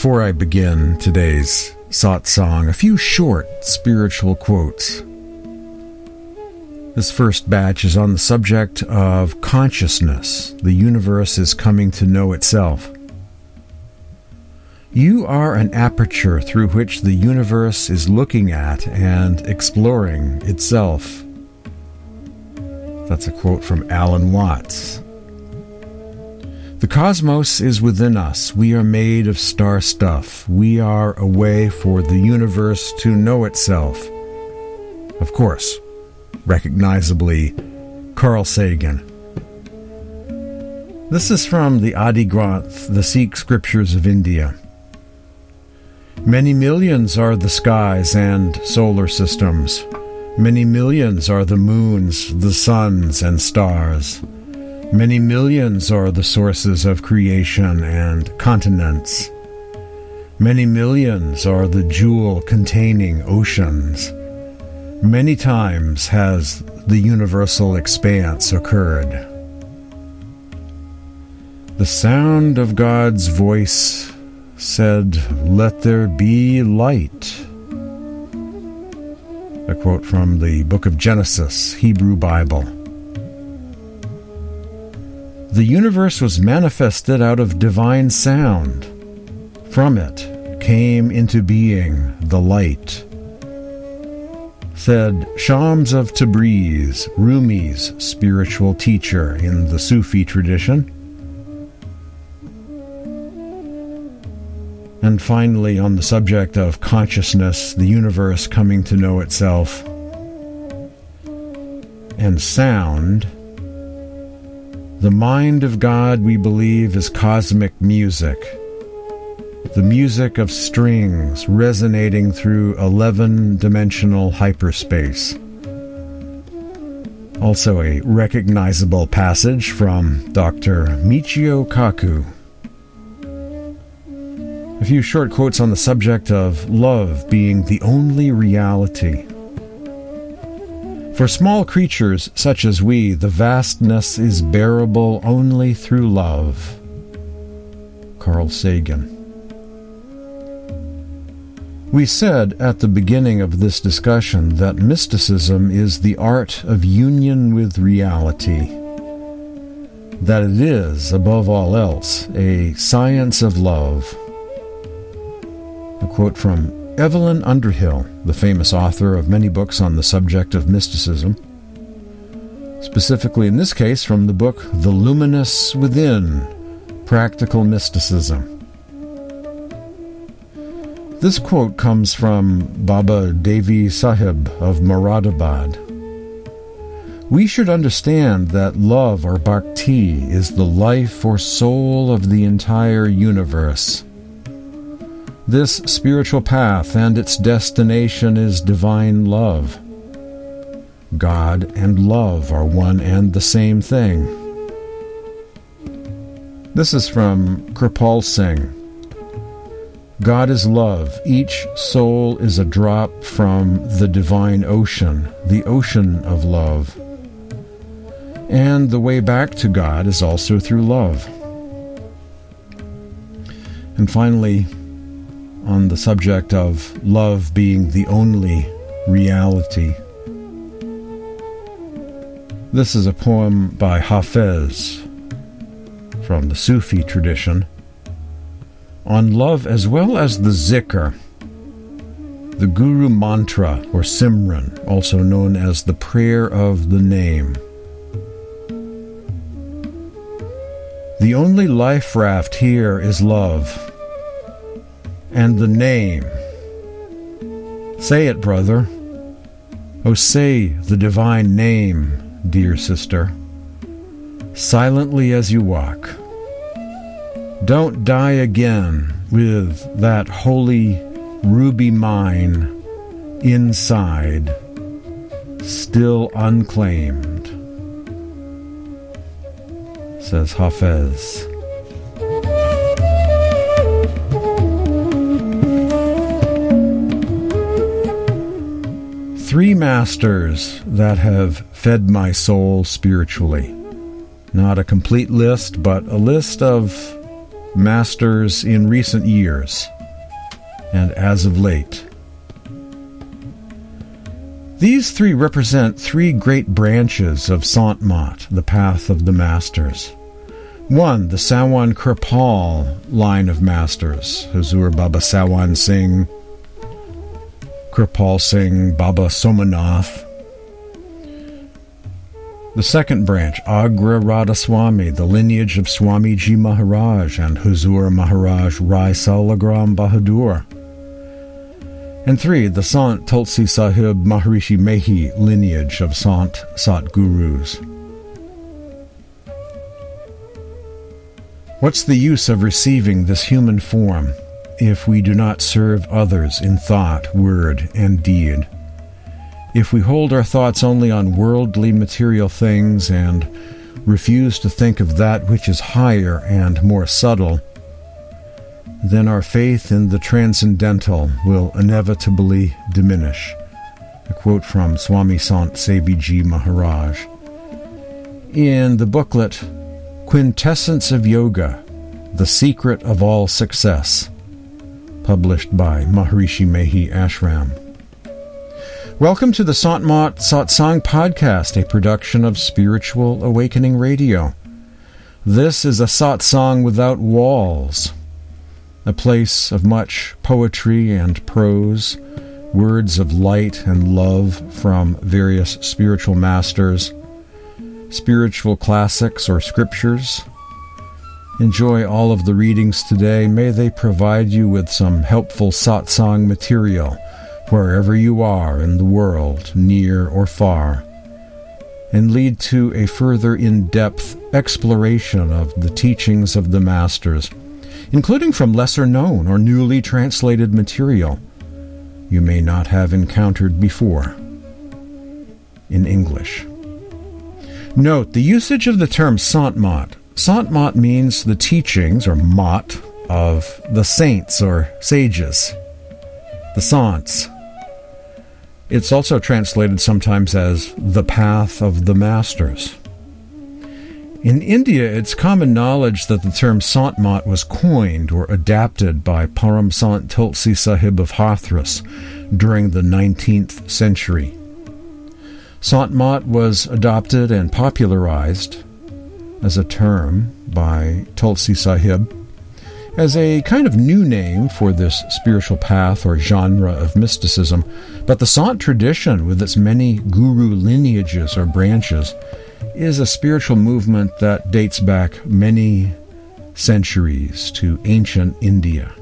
Before I begin today's satsang, a few short spiritual quotes. This first batch is on the subject of consciousness. The universe is coming to know itself. You are an aperture through which the universe is looking at and exploring itself. That's a quote from Alan Watts. The cosmos is within us. We are made of star stuff. We are a way for the universe to know itself. Of course, recognizably, Carl Sagan. This is from the Adi Granth, the Sikh scriptures of India. Many millions are the skies and solar systems. Many millions are the moons, the suns, and stars. Many millions are the sources of creation and continents. Many millions are the jewel containing oceans. Many times has the universal expanse occurred. The sound of God's voice said, Let there be light. A quote from the book of Genesis, Hebrew Bible. The universe was manifested out of divine sound. From it came into being the light. Said Shams of Tabriz, Rumi's spiritual teacher in the Sufi tradition. And finally, on the subject of consciousness, the universe coming to know itself, and sound, the mind of God, we believe, is cosmic music. The music of strings resonating through 11 dimensional hyperspace. Also, a recognizable passage from Dr. Michio Kaku. A few short quotes on the subject of love being the only reality. For small creatures such as we, the vastness is bearable only through love. Carl Sagan. We said at the beginning of this discussion that mysticism is the art of union with reality. That it is, above all else, a science of love. A quote from Evelyn Underhill, the famous author of many books on the subject of mysticism, specifically in this case from the book The Luminous Within Practical Mysticism. This quote comes from Baba Devi Sahib of Moradabad. We should understand that love or bhakti is the life or soul of the entire universe. This spiritual path and its destination is divine love. God and love are one and the same thing. This is from Kripal Singh. God is love. Each soul is a drop from the divine ocean, the ocean of love. And the way back to God is also through love. And finally, on the subject of love being the only reality. This is a poem by Hafez from the Sufi tradition on love as well as the zikr, the Guru mantra or Simran, also known as the prayer of the name. The only life raft here is love and the name. Say it, brother. Oh, say the divine name, dear sister, silently as you walk. Don't die again with that holy ruby mine inside, still unclaimed, says Hafez. Masters that have fed my soul spiritually. Not a complete list, but a list of masters in recent years and as of late. These three represent three great branches of Sant Mat, the path of the masters. One, the Sawan Kripal line of masters, Hazur Baba Sawan Singh, Kripal Singh, Baba Somanath. The second branch, Agra Radhaswami, the lineage of Swamiji Maharaj and Huzur Maharaj Rai Salagram Bahadur. And three, the Sant Tulsi Sahib Maharishi Mehi lineage of Sant Sat Gurus. What's the use of receiving this human form if we do not serve others in thought, word, and deed? If we hold our thoughts only on worldly material things and refuse to think of that which is higher and more subtle, then our faith in the transcendental will inevitably diminish. A quote from Swami Sant Seviji Maharaj. In the booklet Quintessence of Yoga The Secret of All Success, published by Maharishi Mehi Ashram. Welcome to the Sant Mat Satsang podcast, a production of Spiritual Awakening Radio. This is a satsang without walls a place of much poetry and prose, words of light and love from various spiritual masters, spiritual classics or scriptures. Enjoy all of the readings today. May they provide you with some helpful satsang material wherever you are in the world, near or far, and lead to a further in depth exploration of the teachings of the Masters including from lesser known or newly translated material you may not have encountered before in English. Note the usage of the term Sant Mat. Sant Mat means the teachings or mat of the saints or sages, the Sants. It's also translated sometimes as the path of the masters. In India, it's common knowledge that the term Sant Mat was coined or adapted by Param Sant Tulsi Sahib of Hathras during the 19th century. Sant Mat was adopted and popularized as a term by Tulsi Sahib as a kind of new name for this spiritual path or genre of mysticism, but the Sant tradition, with its many guru lineages or branches, is a spiritual movement that dates back many centuries to ancient India.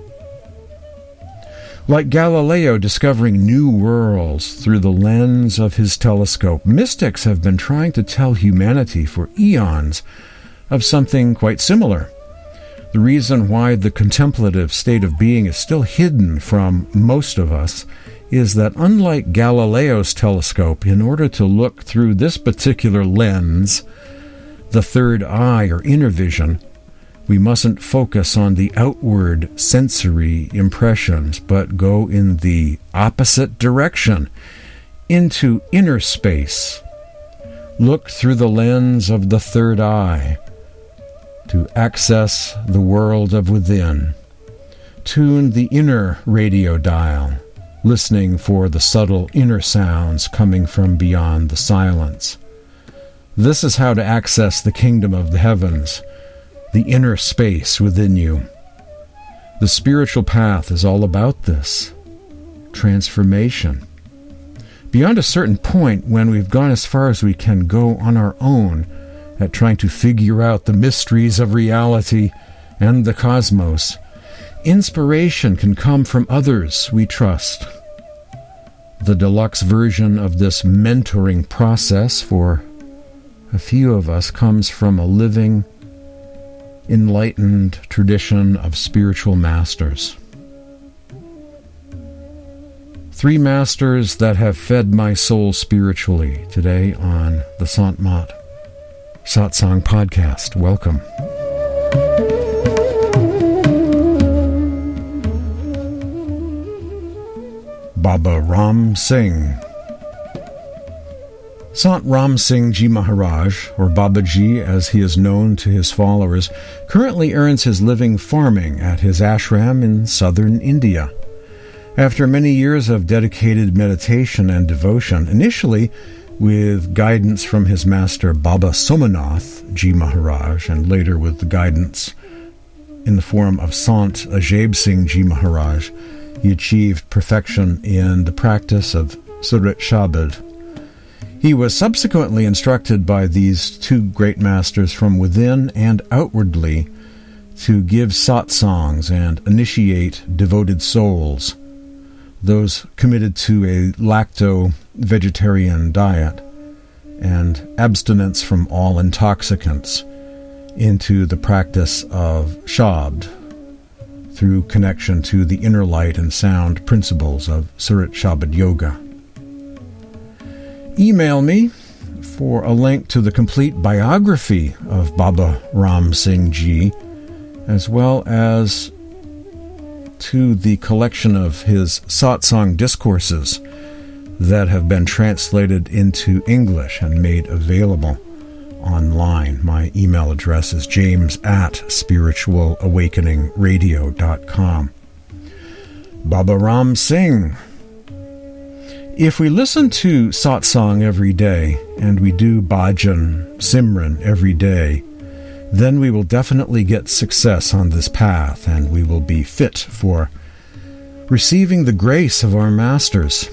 Like Galileo discovering new worlds through the lens of his telescope, mystics have been trying to tell humanity for eons of something quite similar. The reason why the contemplative state of being is still hidden from most of us is that unlike Galileo's telescope, in order to look through this particular lens, the third eye or inner vision, we mustn't focus on the outward sensory impressions, but go in the opposite direction, into inner space. Look through the lens of the third eye to access the world of within. Tune the inner radio dial listening for the subtle inner sounds coming from beyond the silence. This is how to access the kingdom of the heavens, the inner space within you. The spiritual path is all about this transformation. Beyond a certain point, when we've gone as far as we can go on our own at trying to figure out the mysteries of reality and the cosmos, inspiration can come from others we trust the deluxe version of this mentoring process for a few of us comes from a living, enlightened tradition of spiritual masters. Three masters that have fed my soul spiritually today on the Sant Mat Satsang podcast. Welcome. Baba Ram Singh. Sant Ram Singh Ji Maharaj, or Babaji as he is known to his followers, currently earns his living farming at his ashram in southern India. After many years of dedicated meditation and devotion, initially with guidance from his master Baba Somanath Ji Maharaj, and later with the guidance in the form of Sant Ajab Singh Ji Maharaj, he achieved perfection in the practice of Surat Shabad he was subsequently instructed by these two great masters from within and outwardly to give satsangs and initiate devoted souls, those committed to a lacto vegetarian diet and abstinence from all intoxicants, into the practice of Shabd through connection to the inner light and sound principles of Surat Shabad Yoga email me for a link to the complete biography of Baba Ram Singh Ji, as well as to the collection of his satsang discourses that have been translated into English and made available online. My email address is james at spiritualawakeningradio.com. Baba Ram Singh if we listen to satsang every day and we do bhajan, simran every day, then we will definitely get success on this path and we will be fit for receiving the grace of our masters.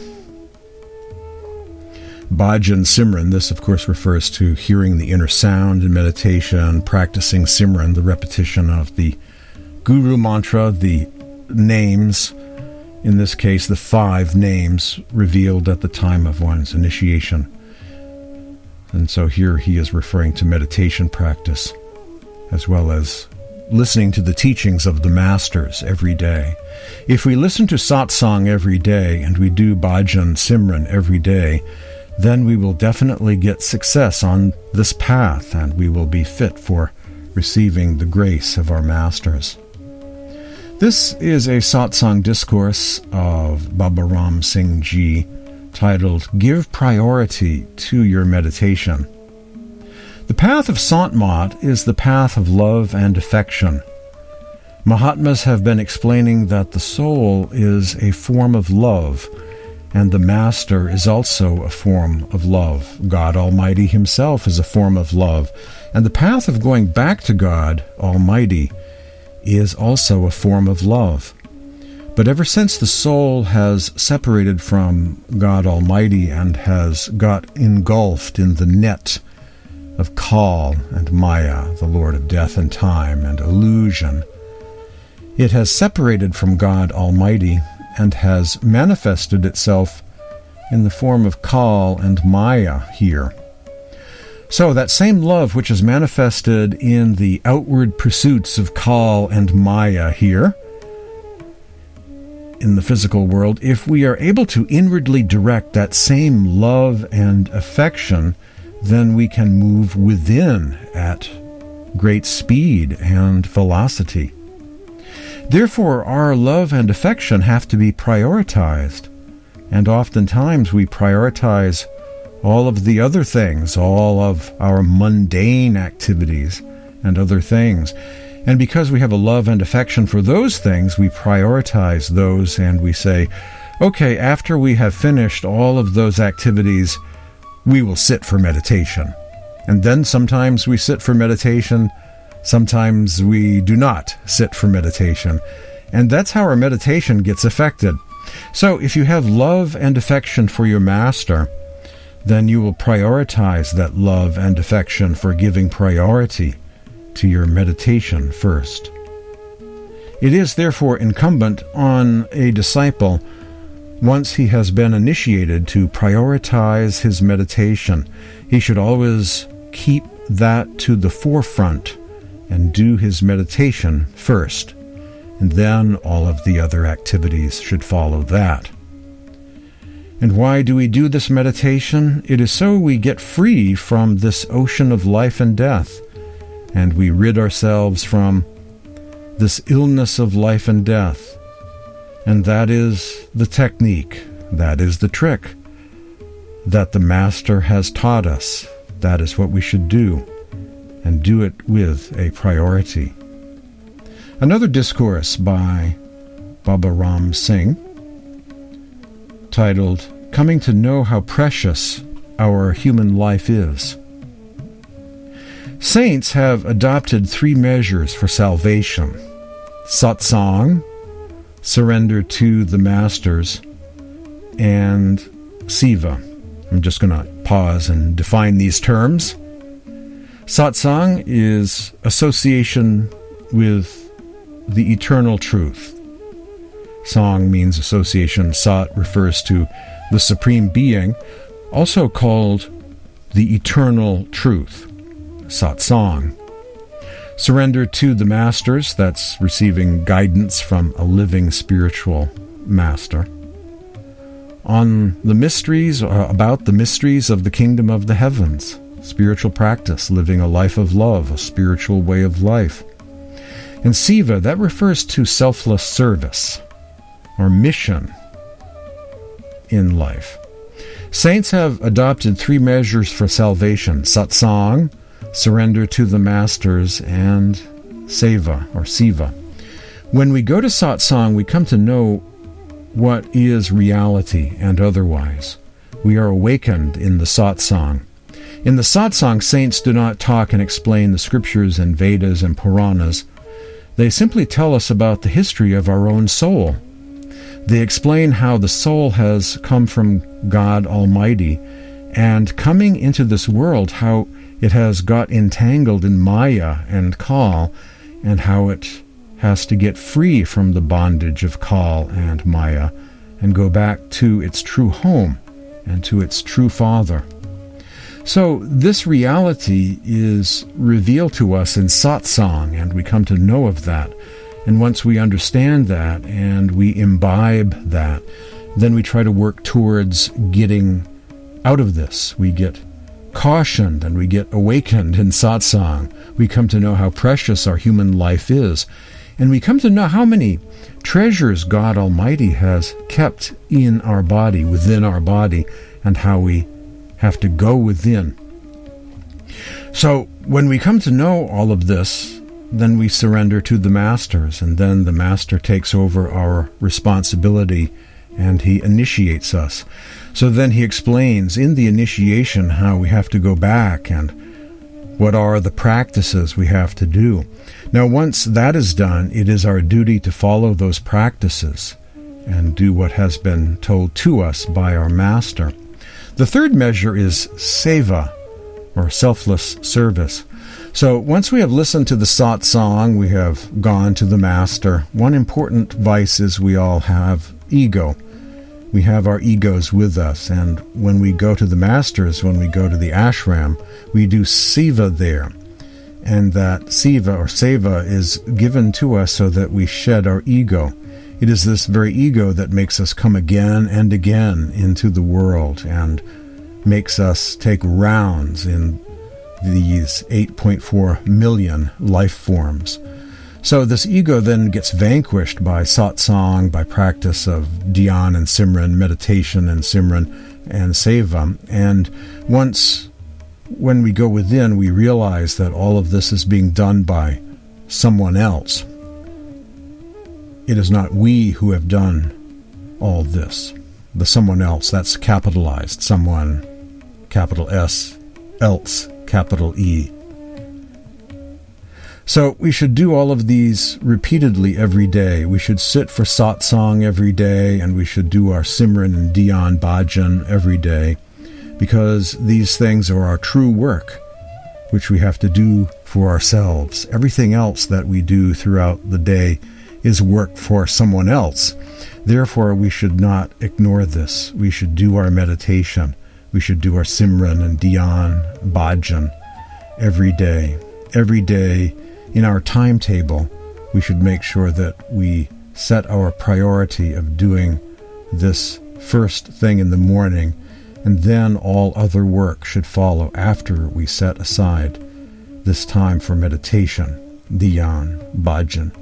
Bhajan Simran, this of course refers to hearing the inner sound in meditation, practicing Simran, the repetition of the Guru mantra, the names, in this case, the five names revealed at the time of one's initiation. And so here he is referring to meditation practice, as well as listening to the teachings of the masters every day. If we listen to satsang every day and we do bhajan simran every day, then we will definitely get success on this path and we will be fit for receiving the grace of our masters. This is a satsang discourse of Baba Ram Singh Ji titled Give Priority to Your Meditation. The path of Sant Mat is the path of love and affection. Mahatmas have been explaining that the soul is a form of love, and the Master is also a form of love. God Almighty Himself is a form of love, and the path of going back to God Almighty is also a form of love. But ever since the soul has separated from God Almighty and has got engulfed in the net of Kal and Maya, the Lord of death and time and illusion, it has separated from God Almighty and has manifested itself in the form of Kal and Maya here. So, that same love which is manifested in the outward pursuits of Kal and Maya here, in the physical world, if we are able to inwardly direct that same love and affection, then we can move within at great speed and velocity. Therefore, our love and affection have to be prioritized. And oftentimes we prioritize all of the other things, all of our mundane activities and other things. And because we have a love and affection for those things, we prioritize those and we say, okay, after we have finished all of those activities, we will sit for meditation. And then sometimes we sit for meditation, sometimes we do not sit for meditation. And that's how our meditation gets affected. So if you have love and affection for your master, then you will prioritize that love and affection for giving priority to your meditation first. It is therefore incumbent on a disciple, once he has been initiated, to prioritize his meditation. He should always keep that to the forefront and do his meditation first, and then all of the other activities should follow that. And why do we do this meditation? It is so we get free from this ocean of life and death, and we rid ourselves from this illness of life and death. And that is the technique, that is the trick that the Master has taught us. That is what we should do, and do it with a priority. Another discourse by Baba Ram Singh, titled Coming to Know How Precious Our Human Life Is. Saints have adopted three measures for salvation satsang, surrender to the masters, and siva. I'm just going to pause and define these terms. Satsang is association with the eternal truth. Sang means association. Sat refers to the Supreme Being, also called the eternal truth. Satsang. Surrender to the masters, that's receiving guidance from a living spiritual master. On the mysteries, uh, about the mysteries of the kingdom of the heavens, spiritual practice, living a life of love, a spiritual way of life. And Siva, that refers to selfless service or mission in life. Saints have adopted three measures for salvation satsang, surrender to the masters, and seva or siva. When we go to satsang, we come to know what is reality and otherwise. We are awakened in the satsang. In the satsang, saints do not talk and explain the scriptures and Vedas and Puranas. They simply tell us about the history of our own soul. They explain how the soul has come from God Almighty and coming into this world, how it has got entangled in Maya and Kal, and how it has to get free from the bondage of Kal and Maya and go back to its true home and to its true Father. So, this reality is revealed to us in satsang, and we come to know of that. And once we understand that and we imbibe that, then we try to work towards getting out of this. We get cautioned and we get awakened in satsang. We come to know how precious our human life is. And we come to know how many treasures God Almighty has kept in our body, within our body, and how we have to go within. So, when we come to know all of this, then we surrender to the masters, and then the master takes over our responsibility and he initiates us. So then he explains in the initiation how we have to go back and what are the practices we have to do. Now, once that is done, it is our duty to follow those practices and do what has been told to us by our Master. The third measure is seva, or selfless service. So once we have listened to the satsang, we have gone to the Master. One important vice is we all have ego we have our egos with us. And when we go to the masters, when we go to the ashram, we do siva there. And that siva or seva is given to us so that we shed our ego. It is this very ego that makes us come again and again into the world and makes us take rounds in these 8.4 million life forms. So this ego then gets vanquished by satsang, by practice of dhyan and simran, meditation and simran and seva. And once when we go within, we realize that all of this is being done by someone else. It is not we who have done all this. The someone else, that's capitalized. Someone, capital S, else, capital E. So we should do all of these repeatedly every day. We should sit for satsang every day, and we should do our simran and dhyan bhajan every day, because these things are our true work, which we have to do for ourselves. Everything else that we do throughout the day is work for someone else. Therefore, we should not ignore this. We should do our meditation. We should do our simran and dhyan bhajan every day. Every day in our timetable, we should make sure that we set our priority of doing this first thing in the morning, and then all other work should follow after we set aside this time for meditation, dhyan, bhajan.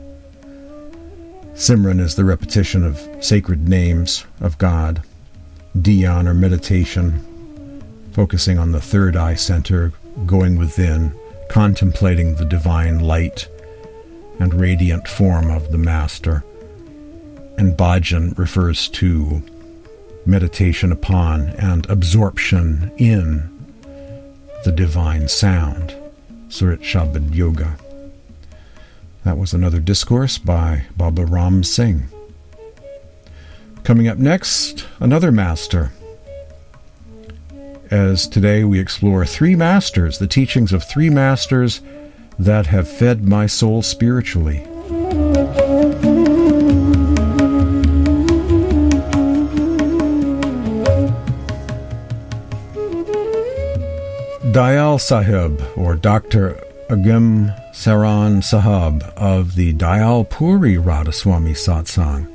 Simran is the repetition of sacred names of God. Dhyan or meditation focusing on the third eye center, going within, contemplating the divine light and radiant form of the Master. And bhajan refers to meditation upon and absorption in the divine sound, Surat Shabad Yoga. That was another discourse by Baba Ram Singh. Coming up next, another master. As today we explore three masters, the teachings of three masters that have fed my soul spiritually. Dayal Sahib, or Dr. Agam Saran Sahib of the Dayal Puri Radhaswami Satsang,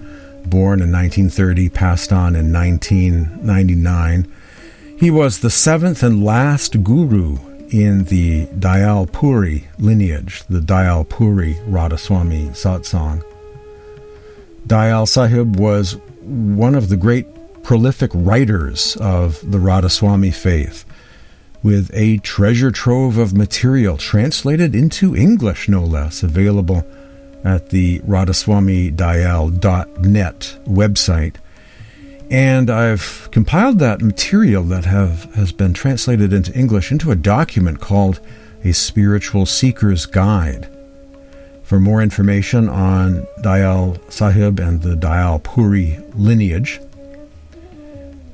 born in 1930, passed on in 1999. He was the seventh and last guru in the Dayal Puri lineage, the Dayal Puri Radhaswami Satsang. Dayal Sahib was one of the great prolific writers of the Radhaswami faith, with a treasure trove of material translated into English, no less, available at the radhaswamidayal.net website. And I've compiled that material that have, has been translated into English into a document called A Spiritual Seeker's Guide. For more information on Dayal Sahib and the Dayal Puri lineage,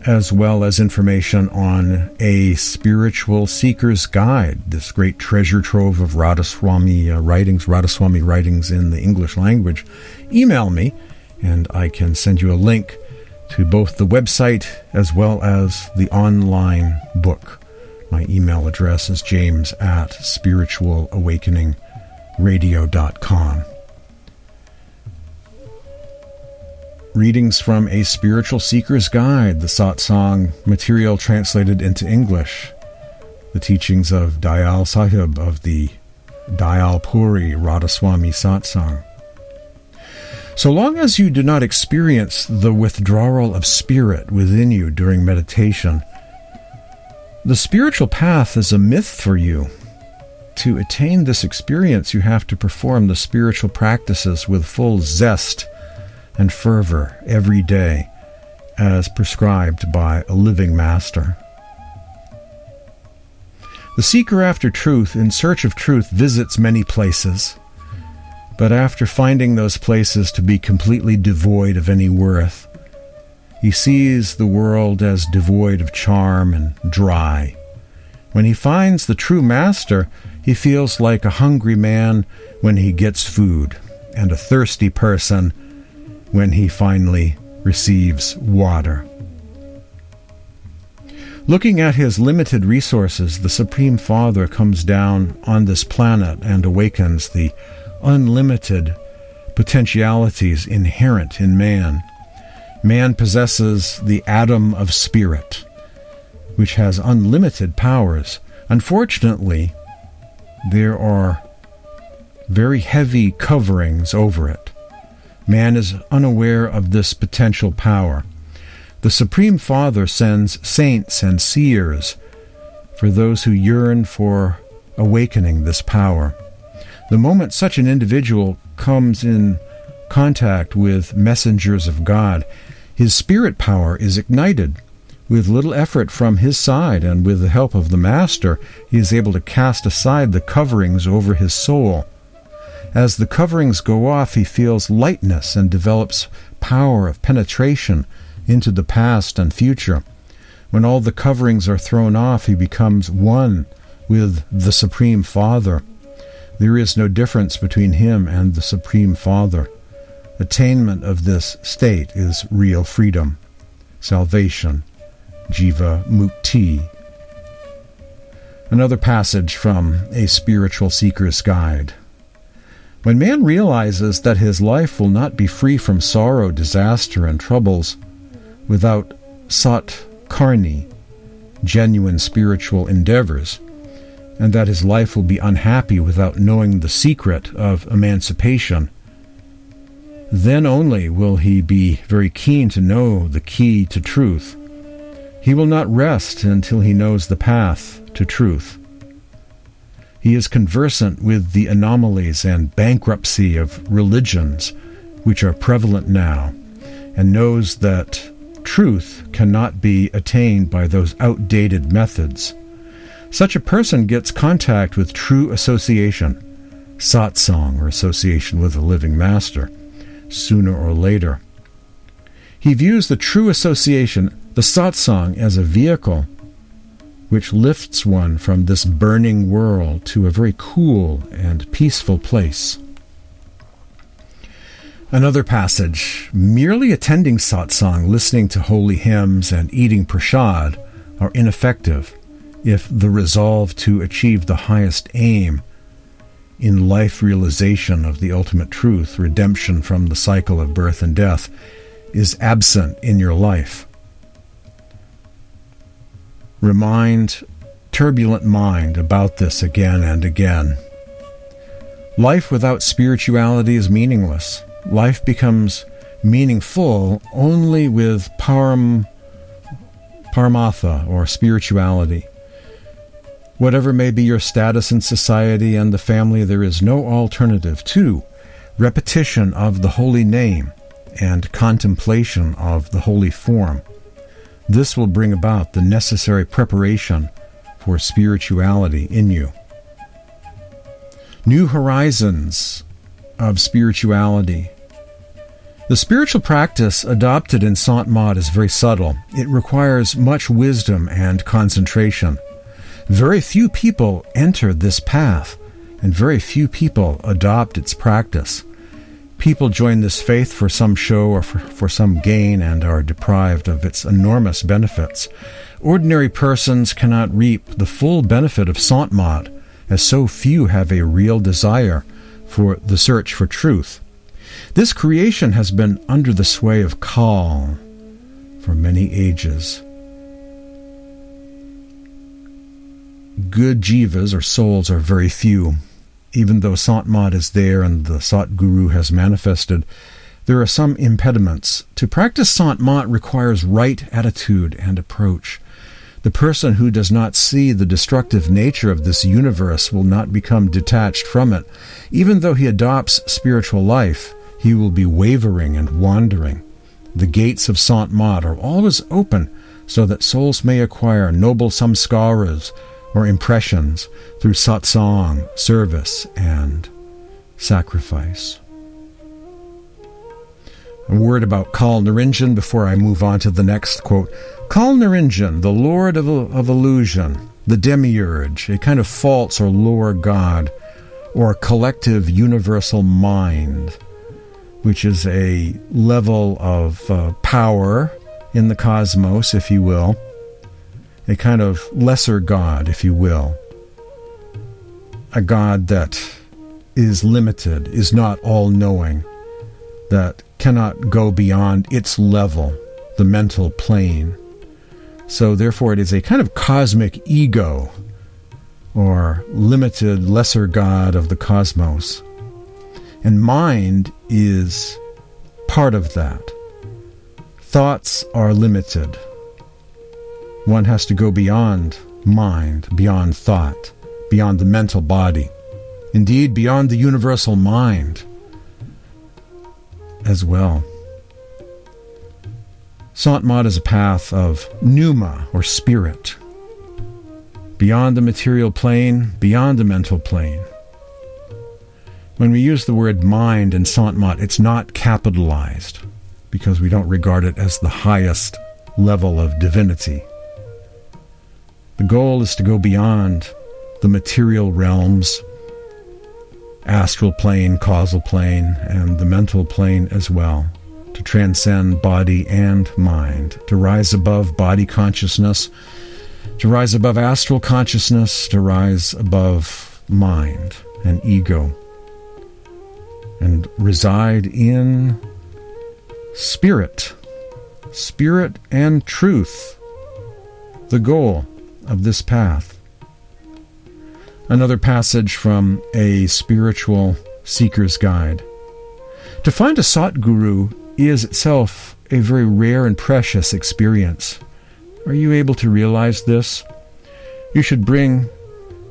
as well as information on a spiritual seeker's guide, this great treasure trove of Radhaswami uh, writings, Radhaswami writings in the English language, email me and I can send you a link to both the website as well as the online book. My email address is james at spiritualawakeningradio.com. Readings from A Spiritual Seeker's Guide, the satsang material translated into English. The teachings of Dayal Sahib of the Dayal Puri Radhaswami Satsang. So long as you do not experience the withdrawal of spirit within you during meditation, the spiritual path is a myth for you. To attain this experience, you have to perform the spiritual practices with full zest and fervor every day, as prescribed by a living master. The seeker after truth, in search of truth, visits many places. But after finding those places to be completely devoid of any worth, he sees the world as devoid of charm and dry. When he finds the true master, he feels like a hungry man when he gets food, and a thirsty person when he finally receives water. Looking at his limited resources, the Supreme Father comes down on this planet and awakens the unlimited potentialities inherent in man. Man possesses the atom of spirit, which has unlimited powers. Unfortunately, there are very heavy coverings over it. Man is unaware of this potential power. The Supreme Father sends saints and seers for those who yearn for awakening this power. The moment such an individual comes in contact with messengers of God, his spirit power is ignited. With little effort from his side and with the help of the Master, he is able to cast aside the coverings over his soul. As the coverings go off, he feels lightness and develops power of penetration into the past and future. When all the coverings are thrown off, he becomes one with the Supreme Father. There is no difference between him and the Supreme Father. Attainment of this state is real freedom, salvation, Jiva Mukti. Another passage from A Spiritual Seeker's Guide. When man realizes that his life will not be free from sorrow, disaster, and troubles without sat karni, genuine spiritual endeavors, and that his life will be unhappy without knowing the secret of emancipation, then only will he be very keen to know the key to truth. He will not rest until he knows the path to truth. He is conversant with the anomalies and bankruptcy of religions which are prevalent now, and knows that truth cannot be attained by those outdated methods. Such a person gets contact with true association, satsang or association with a living master, sooner or later. He views the true association, the satsang, as a vehicle which lifts one from this burning world to a very cool and peaceful place. Another passage merely attending satsang, listening to holy hymns, and eating prasad are ineffective if the resolve to achieve the highest aim in life realization of the ultimate truth, redemption from the cycle of birth and death, is absent in your life. Remind turbulent mind about this again and again. Life without spirituality is meaningless. Life becomes meaningful only with param, paramartha or spirituality. Whatever may be your status in society and the family, there is no alternative to repetition of the holy name and contemplation of the holy form. This will bring about the necessary preparation for spirituality in you. New horizons of spirituality. The spiritual practice adopted in Sant Mat is very subtle. It requires much wisdom and concentration. Very few people enter this path, and very few people adopt its practice. People join this faith for some show or for, for some gain and are deprived of its enormous benefits. Ordinary persons cannot reap the full benefit of Sant Mat, as so few have a real desire for the search for truth. This creation has been under the sway of Kal for many ages. Good jivas or souls are very few. Even though Sant Mat is there and the Sat Guru has manifested, there are some impediments. To practice Sant Mat requires right attitude and approach. The person who does not see the destructive nature of this universe will not become detached from it. Even though he adopts spiritual life, he will be wavering and wandering. The gates of Sant Mat are always open so that souls may acquire noble samskaras, or impressions through satsang, service, and sacrifice. A word about Kal Niranjan before I move on to the next quote. Kal Niranjan, the Lord of, of illusion, the demiurge, a kind of false or lower god, or collective universal mind, which is a level of uh, power in the cosmos, if you will, a kind of lesser God, if you will. A God that is limited, is not all knowing, that cannot go beyond its level, the mental plane. So, therefore, it is a kind of cosmic ego or limited lesser God of the cosmos. And mind is part of that. Thoughts are limited. One has to go beyond mind, beyond thought, beyond the mental body, indeed, beyond the universal mind as well. Sant Mat is a path of pneuma or spirit, beyond the material plane, beyond the mental plane. When we use the word mind in Sant Mat, it's not capitalized because we don't regard it as the highest level of divinity. The goal is to go beyond the material realms, astral plane, causal plane, and the mental plane as well, to transcend body and mind, to rise above body consciousness, to rise above astral consciousness, to rise above mind and ego, and reside in spirit, spirit and truth, the goal of this path. Another passage from a spiritual seeker's guide. To find a Satguru is itself a very rare and precious experience. Are you able to realize this? You should bring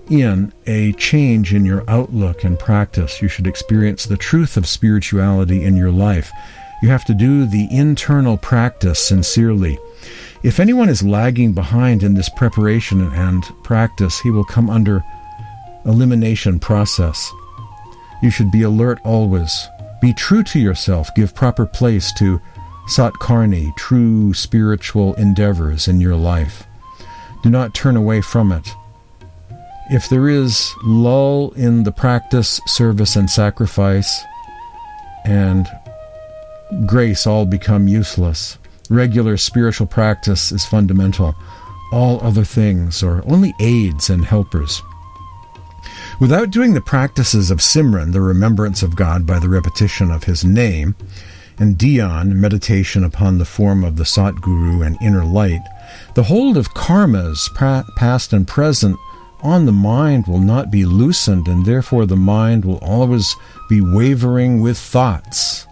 in a change in your outlook and practice. You should experience the truth of spirituality in your life. You have to do the internal practice sincerely. If anyone is lagging behind in this preparation and practice, he will come under elimination process. You should be alert always. Be true to yourself. Give proper place to satkarni, true spiritual endeavors in your life. Do not turn away from it. If there is lull in the practice, service, and sacrifice, and grace all become useless, regular spiritual practice is fundamental. All other things are only aids and helpers. Without doing the practices of Simran, the remembrance of God by the repetition of His name, and Dhyan, meditation upon the form of the Satguru and inner light, the hold of karmas, past and present, on the mind will not be loosened, and therefore the mind will always be wavering with thoughts.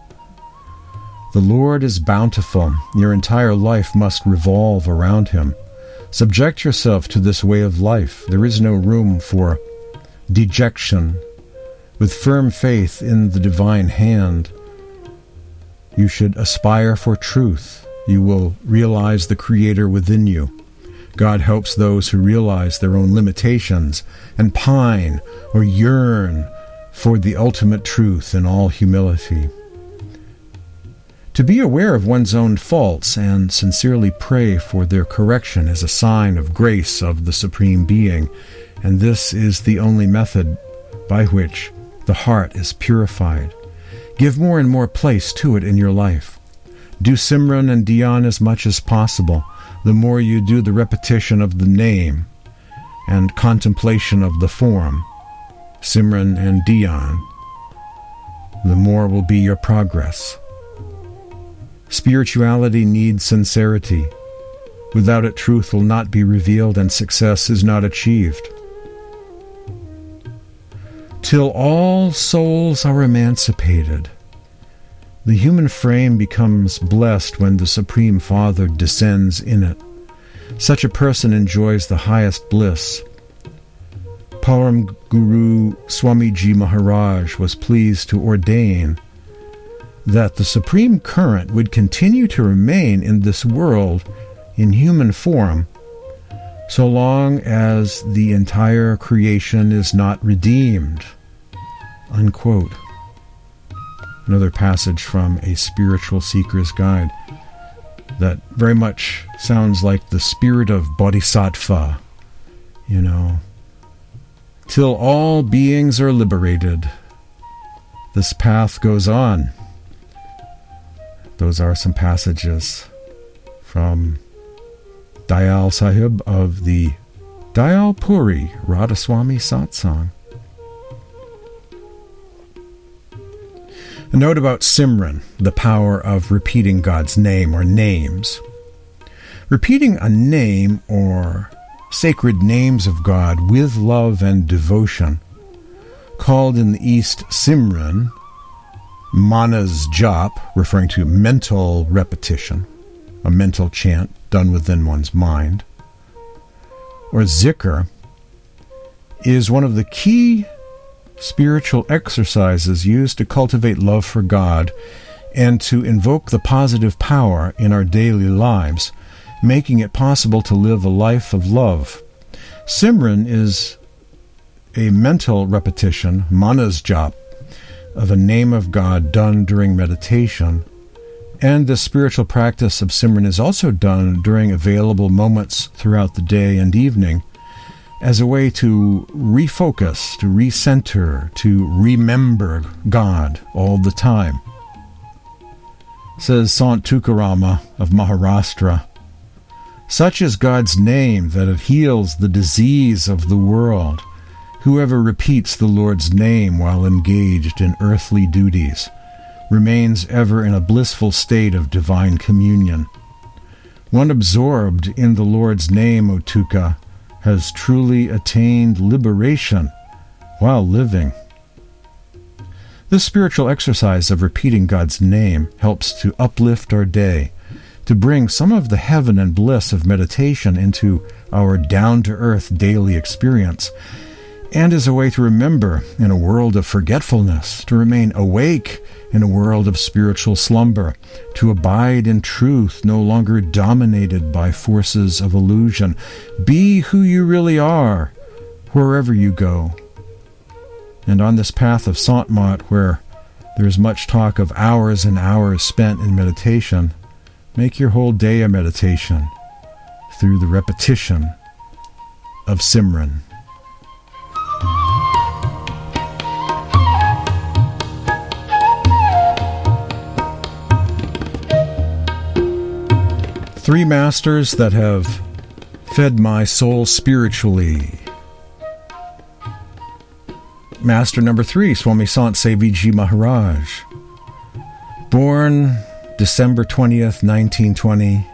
The Lord is bountiful. Your entire life must revolve around Him. Subject yourself to this way of life. There is no room for dejection. With firm faith in the divine hand, you should aspire for truth. You will realize the Creator within you. God helps those who realize their own limitations and pine or yearn for the ultimate truth in all humility. To be aware of one's own faults and sincerely pray for their correction is a sign of grace of the Supreme Being, and this is the only method by which the heart is purified. Give more and more place to it in your life. Do Simran and Dhyan as much as possible. The more you do the repetition of the name and contemplation of the form, Simran and Dhyan, the more will be your progress. Spirituality needs sincerity. Without it, truth will not be revealed and success is not achieved. Till all souls are emancipated, the human frame becomes blessed when the Supreme Father descends in it. Such a person enjoys the highest bliss. Param Guru Swamiji Maharaj was pleased to ordain that the supreme current would continue to remain in this world in human form so long as the entire creation is not redeemed. Unquote. Another passage from A Spiritual Seeker's Guide that very much sounds like the spirit of Bodhisattva, you know. Till all beings are liberated, this path goes on. Those are some passages from Dayal Sahib of the Dayal Puri Radhaswami Satsang. A note about Simran, the power of repeating God's name or names. Repeating a name or sacred names of God with love and devotion, called in the East Simran, Manas Jap, referring to mental repetition, a mental chant done within one's mind, or zikr, is one of the key spiritual exercises used to cultivate love for God and to invoke the positive power in our daily lives, making it possible to live a life of love. Simran is a mental repetition, manas jap, of a name of God done during meditation. And the spiritual practice of Simran is also done during available moments throughout the day and evening as a way to refocus, to recenter, to remember God all the time. Says Sant Tukarama of Maharashtra Such is God's name that it heals the disease of the world Whoever repeats the Lord's name while engaged in earthly duties remains ever in a blissful state of divine communion. One absorbed in the Lord's name, O Otuka, has truly attained liberation while living. This spiritual exercise of repeating God's name helps to uplift our day, to bring some of the heaven and bliss of meditation into our down to earth daily experience, and as a way to remember in a world of forgetfulness, to remain awake in a world of spiritual slumber, to abide in truth no longer dominated by forces of illusion. Be who you really are, wherever you go. And on this path of Sant Mat, where there is much talk of hours and hours spent in meditation, make your whole day a meditation through the repetition of Simran. Three masters that have fed my soul spiritually. Master number three, Swami Sant Seviji Maharaj. Born December 20th, 1920.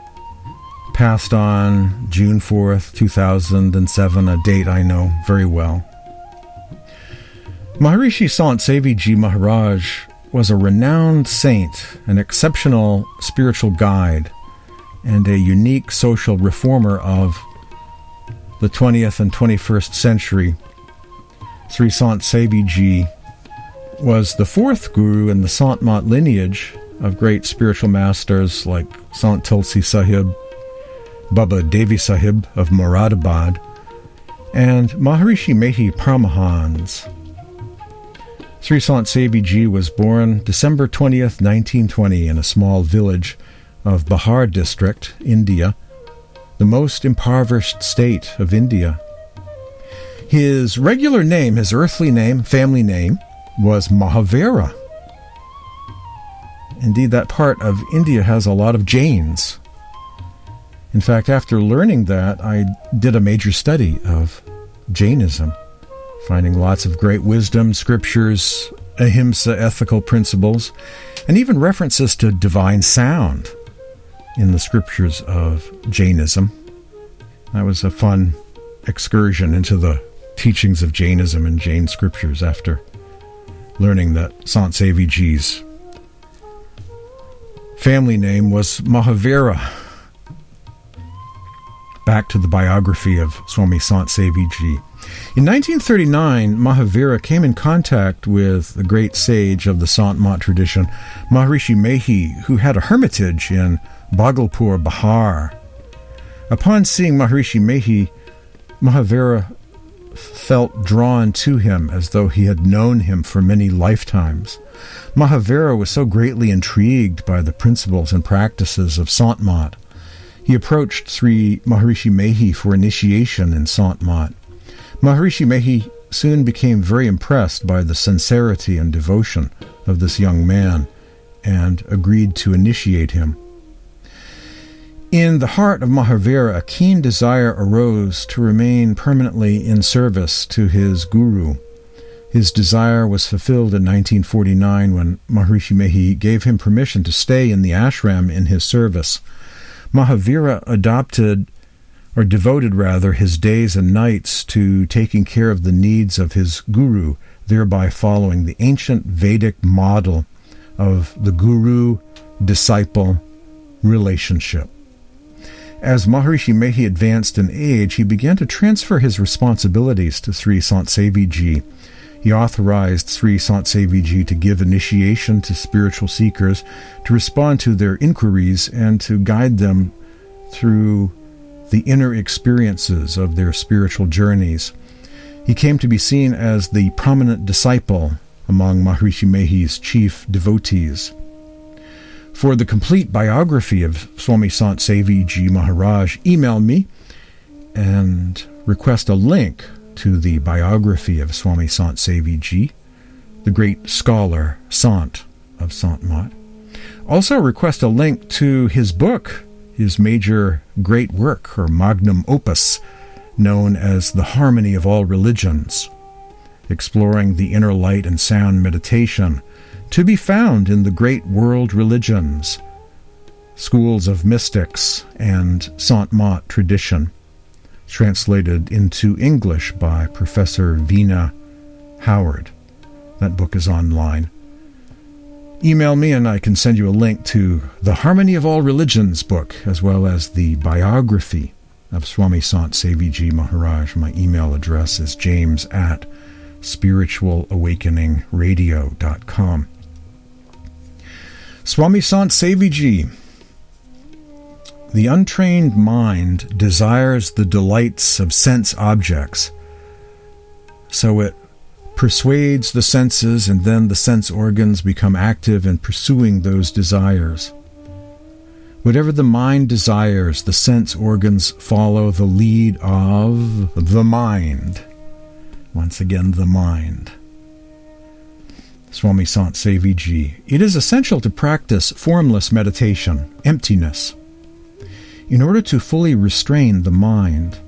Passed on June 4th, 2007, a date I know very well. Maharishi Sant Seviji Maharaj was a renowned saint, an exceptional spiritual guide, and a unique social reformer of the 20th and 21st century Sri Sant Seviji was the fourth guru in the Sant Mat lineage of great spiritual masters like Sant Tulsi Sahib, Baba Devi Sahib of Moradabad, and Maharishi Mehi Paramahans. Sri Sant Seviji was born December 20th, 1920, in a small village of Bihar district, India, the most impoverished state of India. His regular name, his earthly name, family name, was Mahavira. Indeed, that part of India has a lot of Jains. In fact, after learning that, I did a major study of Jainism, finding lots of great wisdom, scriptures, ahimsa ethical principles, and even references to divine sound in the scriptures of Jainism. That was a fun excursion into the teachings of Jainism and Jain scriptures after learning that Sant Seviji's family name was Mahavira. Back to the biography of Swami Sant Seviji. In 1939, Mahavira came in contact with the great sage of the Sant Mat tradition, Maharishi Mehi, who had a hermitage in Bhagalpur, Bihar. Upon seeing Maharishi Mehi, Mahavira felt drawn to him as though he had known him for many lifetimes. Mahavira was so greatly intrigued by the principles and practices of Sant Mat. He approached Sri Maharishi Mehi for initiation in Sant Mat. Maharishi Mehi soon became very impressed by the sincerity and devotion of this young man and agreed to initiate him. In the heart of Mahavira, a keen desire arose to remain permanently in service to his guru. His desire was fulfilled in 1949 when Maharishi Mehi gave him permission to stay in the ashram in his service. Mahavira adopted, or devoted rather, his days and nights to taking care of the needs of his guru, thereby following the ancient Vedic model of the guru disciple relationship. As Maharishi Mehi advanced in age, he began to transfer his responsibilities to Sri Sant Seviji. He authorized Sri Sant Seviji to give initiation to spiritual seekers, to respond to their inquiries, and to guide them through the inner experiences of their spiritual journeys. He came to be seen as the prominent disciple among Maharishi Mehi's chief devotees. For the complete biography of Swami Sant Seviji Maharaj, email me and request a link to the biography of Swami Sant Seviji, the great scholar Sant of Sant Mat. Also request a link to his book, his major great work, or magnum opus, known as The Harmony of All Religions, exploring the inner light and sound meditation to be found in the great world religions, schools of mystics, and Sant Mat tradition, translated into English by Professor Veena Howard. That book is online. email me and I can send you a link to the Harmony of All Religions book, as well as the biography of Swami Sant Seviji Maharaj. My email address is james at spiritualawakeningradio.com. Swami Sant Seviji. The untrained mind desires the delights of sense objects, so it persuades the senses, and then the sense organs become active in pursuing those desires. Whatever the mind desires, the sense organs follow the lead of the mind. Once again, the mind. Swami Sant. It is essential to practice formless meditation, emptiness, in order to fully restrain the mind.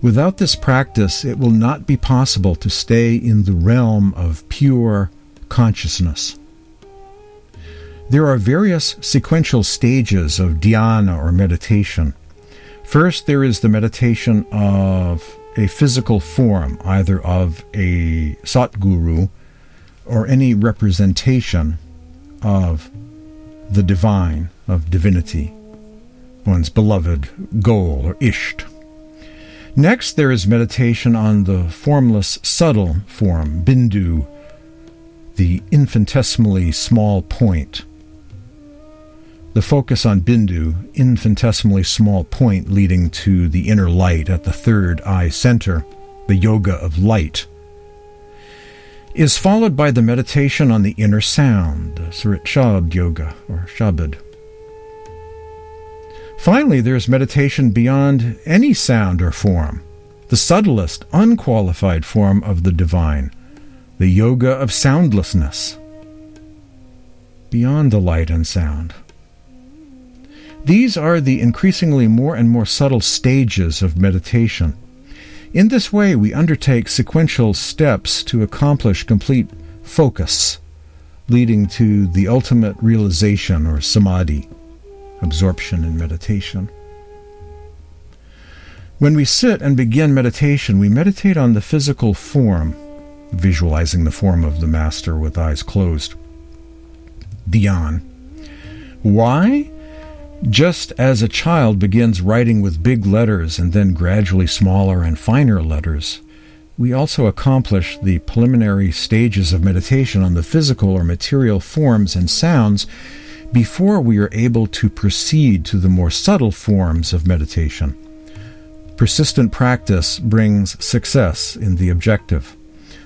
Without this practice, it will not be possible to stay in the realm of pure consciousness. There are various sequential stages of dhyana or meditation. First, there is the meditation of a physical form, either of a Satguru or any representation of the divine, of divinity, one's beloved goal or isht. Next, there is meditation on the formless subtle form, bindu, the infinitesimally small point. The focus on bindu, infinitesimally small point leading to the inner light at the third eye center, the yoga of light, is followed by the meditation on the inner sound, Surat Shabd Yoga or Shabad. Finally, there is meditation beyond any sound or form, the subtlest, unqualified form of the divine, the yoga of soundlessness, beyond the light and sound. These are the increasingly more and more subtle stages of meditation. In this way, we undertake sequential steps to accomplish complete focus, leading to the ultimate realization or samadhi absorption and meditation. When we sit and begin meditation, we meditate on the physical form, visualizing the form of the Master with eyes closed. Dhyan. Why? Just as a child begins writing with big letters and then gradually smaller and finer letters, we also accomplish the preliminary stages of meditation on the physical or material forms and sounds before we are able to proceed to the more subtle forms of meditation. Persistent practice brings success in the objective.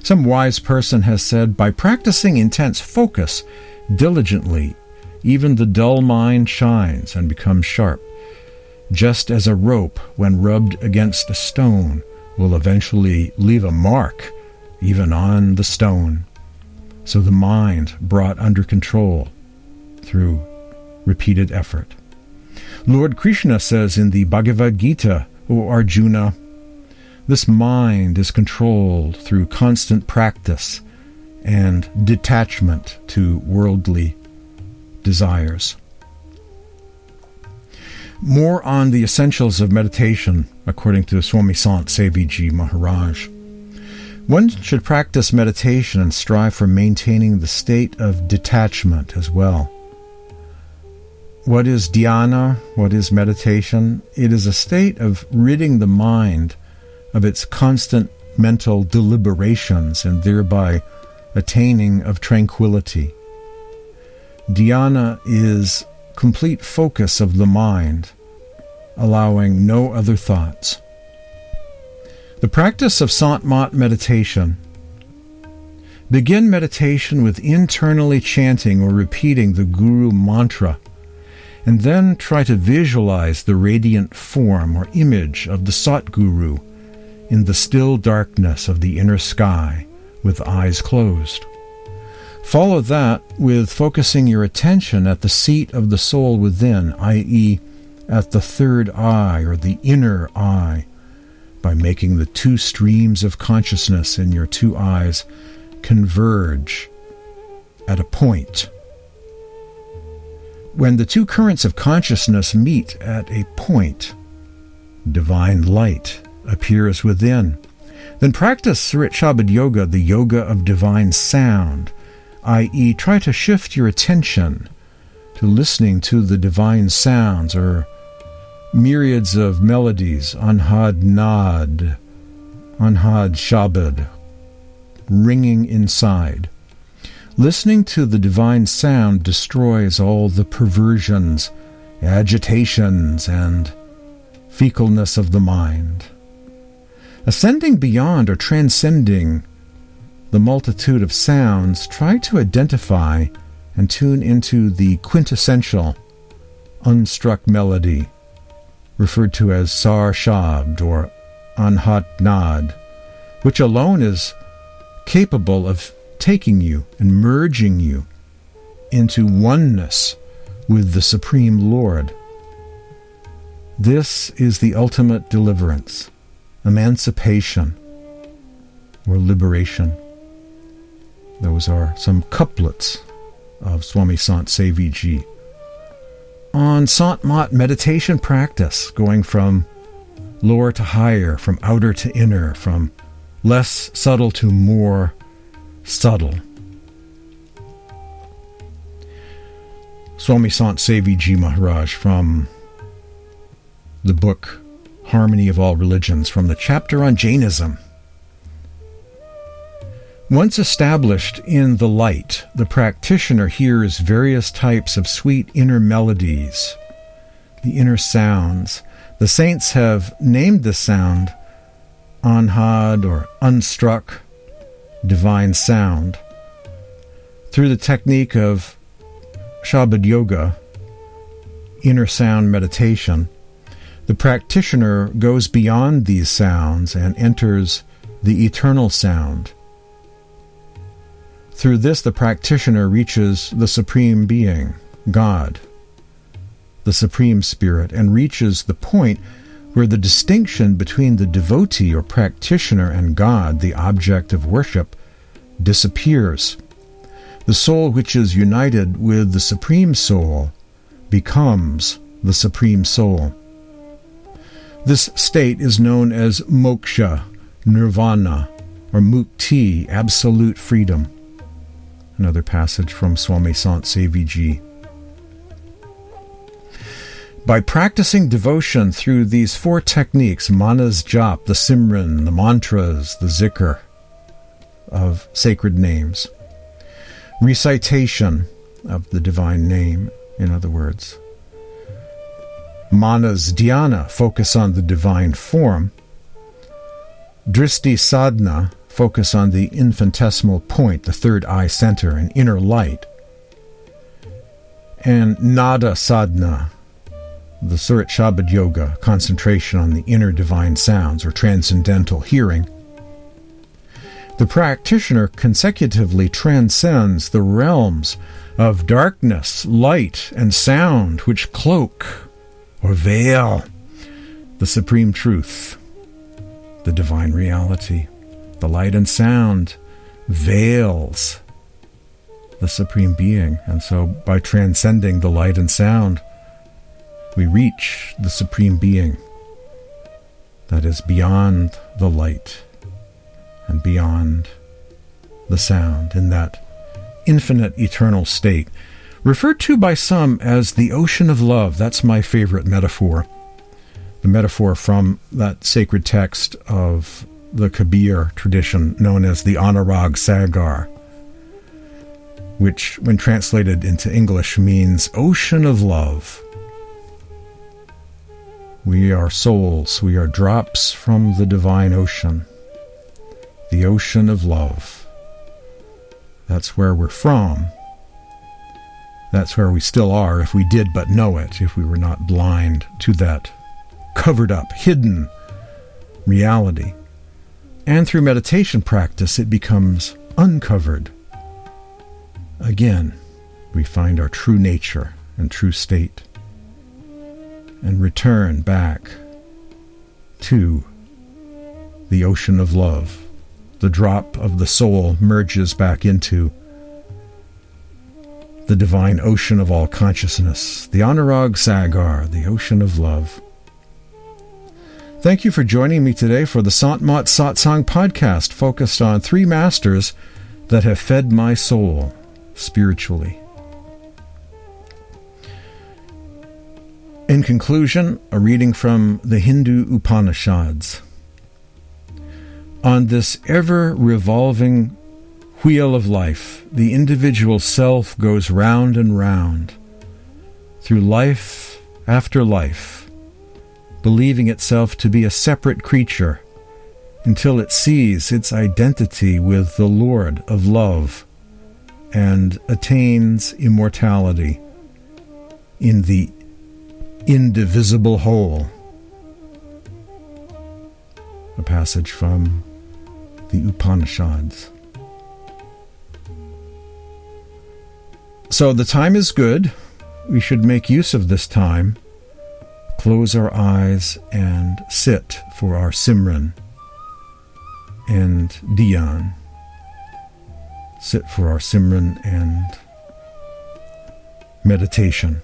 Some wise person has said, by practicing intense focus diligently, even the dull mind shines and becomes sharp, just as a rope, when rubbed against a stone, will eventually leave a mark even on the stone. So the mind, brought under control, through repeated effort. Lord Krishna says in the Bhagavad Gita, O Arjuna, this mind is controlled through constant practice and detachment to worldly desires. More on the essentials of meditation, according to Swami Sant Seviji Maharaj. One should practice meditation and strive for maintaining the state of detachment as well. What is dhyana? What is meditation? It is a state of ridding the mind of its constant mental deliberations and thereby attaining of tranquility. Dhyana is complete focus of the mind, allowing no other thoughts. The practice of Sant Mat meditation. Begin meditation with internally chanting or repeating the Guru mantra and then try to visualize the radiant form or image of the Satguru in the still darkness of the inner sky with eyes closed. Follow that with focusing your attention at the seat of the soul within, i.e., at the third eye or the inner eye, by making the two streams of consciousness in your two eyes converge at a point when the two currents of consciousness meet at a point, divine light appears within. Then practice Surat Shabad Yoga, the yoga of divine sound, i.e., try to shift your attention to listening to the divine sounds or myriads of melodies, anhad nad, anhad shabad, ringing inside. Listening to the divine sound destroys all the perversions, agitations, and fecalness of the mind. Ascending beyond or transcending the multitude of sounds, try to identify and tune into the quintessential, unstruck melody, referred to as Sar Shabd or Anhat Nad, which alone is capable of taking you and merging you into oneness with the Supreme Lord. This is the ultimate deliverance, emancipation, or liberation. Those are some couplets of Swami Sant Seviji. On Sant Mat meditation practice, going from lower to higher, from outer to inner, from less subtle to more subtle. Swami Sant Seviji Maharaj from the book Harmony of All Religions, from the chapter on Jainism. Once established in the light, the practitioner hears various types of sweet inner melodies, the inner sounds. The saints have named this sound anhad or unstruck divine sound. Through the technique of Shabad Yoga, inner sound meditation, the practitioner goes beyond these sounds and enters the eternal sound through this, the practitioner reaches the Supreme Being, God, the Supreme Spirit, and reaches the point where the distinction between the devotee or practitioner and God, the object of worship, disappears. The soul which is united with the Supreme Soul becomes the Supreme Soul. This state is known as moksha, nirvana, or mukti, absolute freedom. Another passage from Swami Sant Seviji. By practicing devotion through these four techniques manas jap, the simran, the mantras, the zikr of sacred names, recitation of the divine name, in other words, manas dhyana, focus on the divine form, drishti sadhana, focus on the infinitesimal point, the third eye center, and inner light. And Nada Sadhana, the Surat Shabad Yoga, concentration on the inner divine sounds or transcendental hearing. The practitioner consecutively transcends the realms of darkness, light, and sound which cloak or veil the supreme truth, the divine reality. The light and sound veils the Supreme Being. And so, by transcending the light and sound, we reach the Supreme Being that is beyond the light and beyond the sound in that infinite eternal state. Referred to by some as the ocean of love. That's my favorite metaphor. The metaphor from that sacred text of the Kabir tradition known as the Anurag Sagar, which, when translated into English, means ocean of love. We are souls, we are drops from the divine ocean, the ocean of love. That's where we're from. That's where we still are if we did but know it, if we were not blind to that covered up, hidden reality. And through meditation practice, it becomes uncovered. Again, we find our true nature and true state and return back to the ocean of love. The drop of the soul merges back into the divine ocean of all consciousness, the Anurag Sagar, the ocean of love. Thank you for joining me today for the Sant Satsang podcast focused on three masters that have fed my soul spiritually. In conclusion, a reading from the Hindu Upanishads. On this ever revolving wheel of life, the individual self goes round and round, through life after life, believing itself to be a separate creature until it sees its identity with the Lord of love and attains immortality in the indivisible whole. A passage from the Upanishads. So the time is good. We should make use of this time, close our eyes, and sit for our Simran and Dhyan. Sit for our Simran and meditation.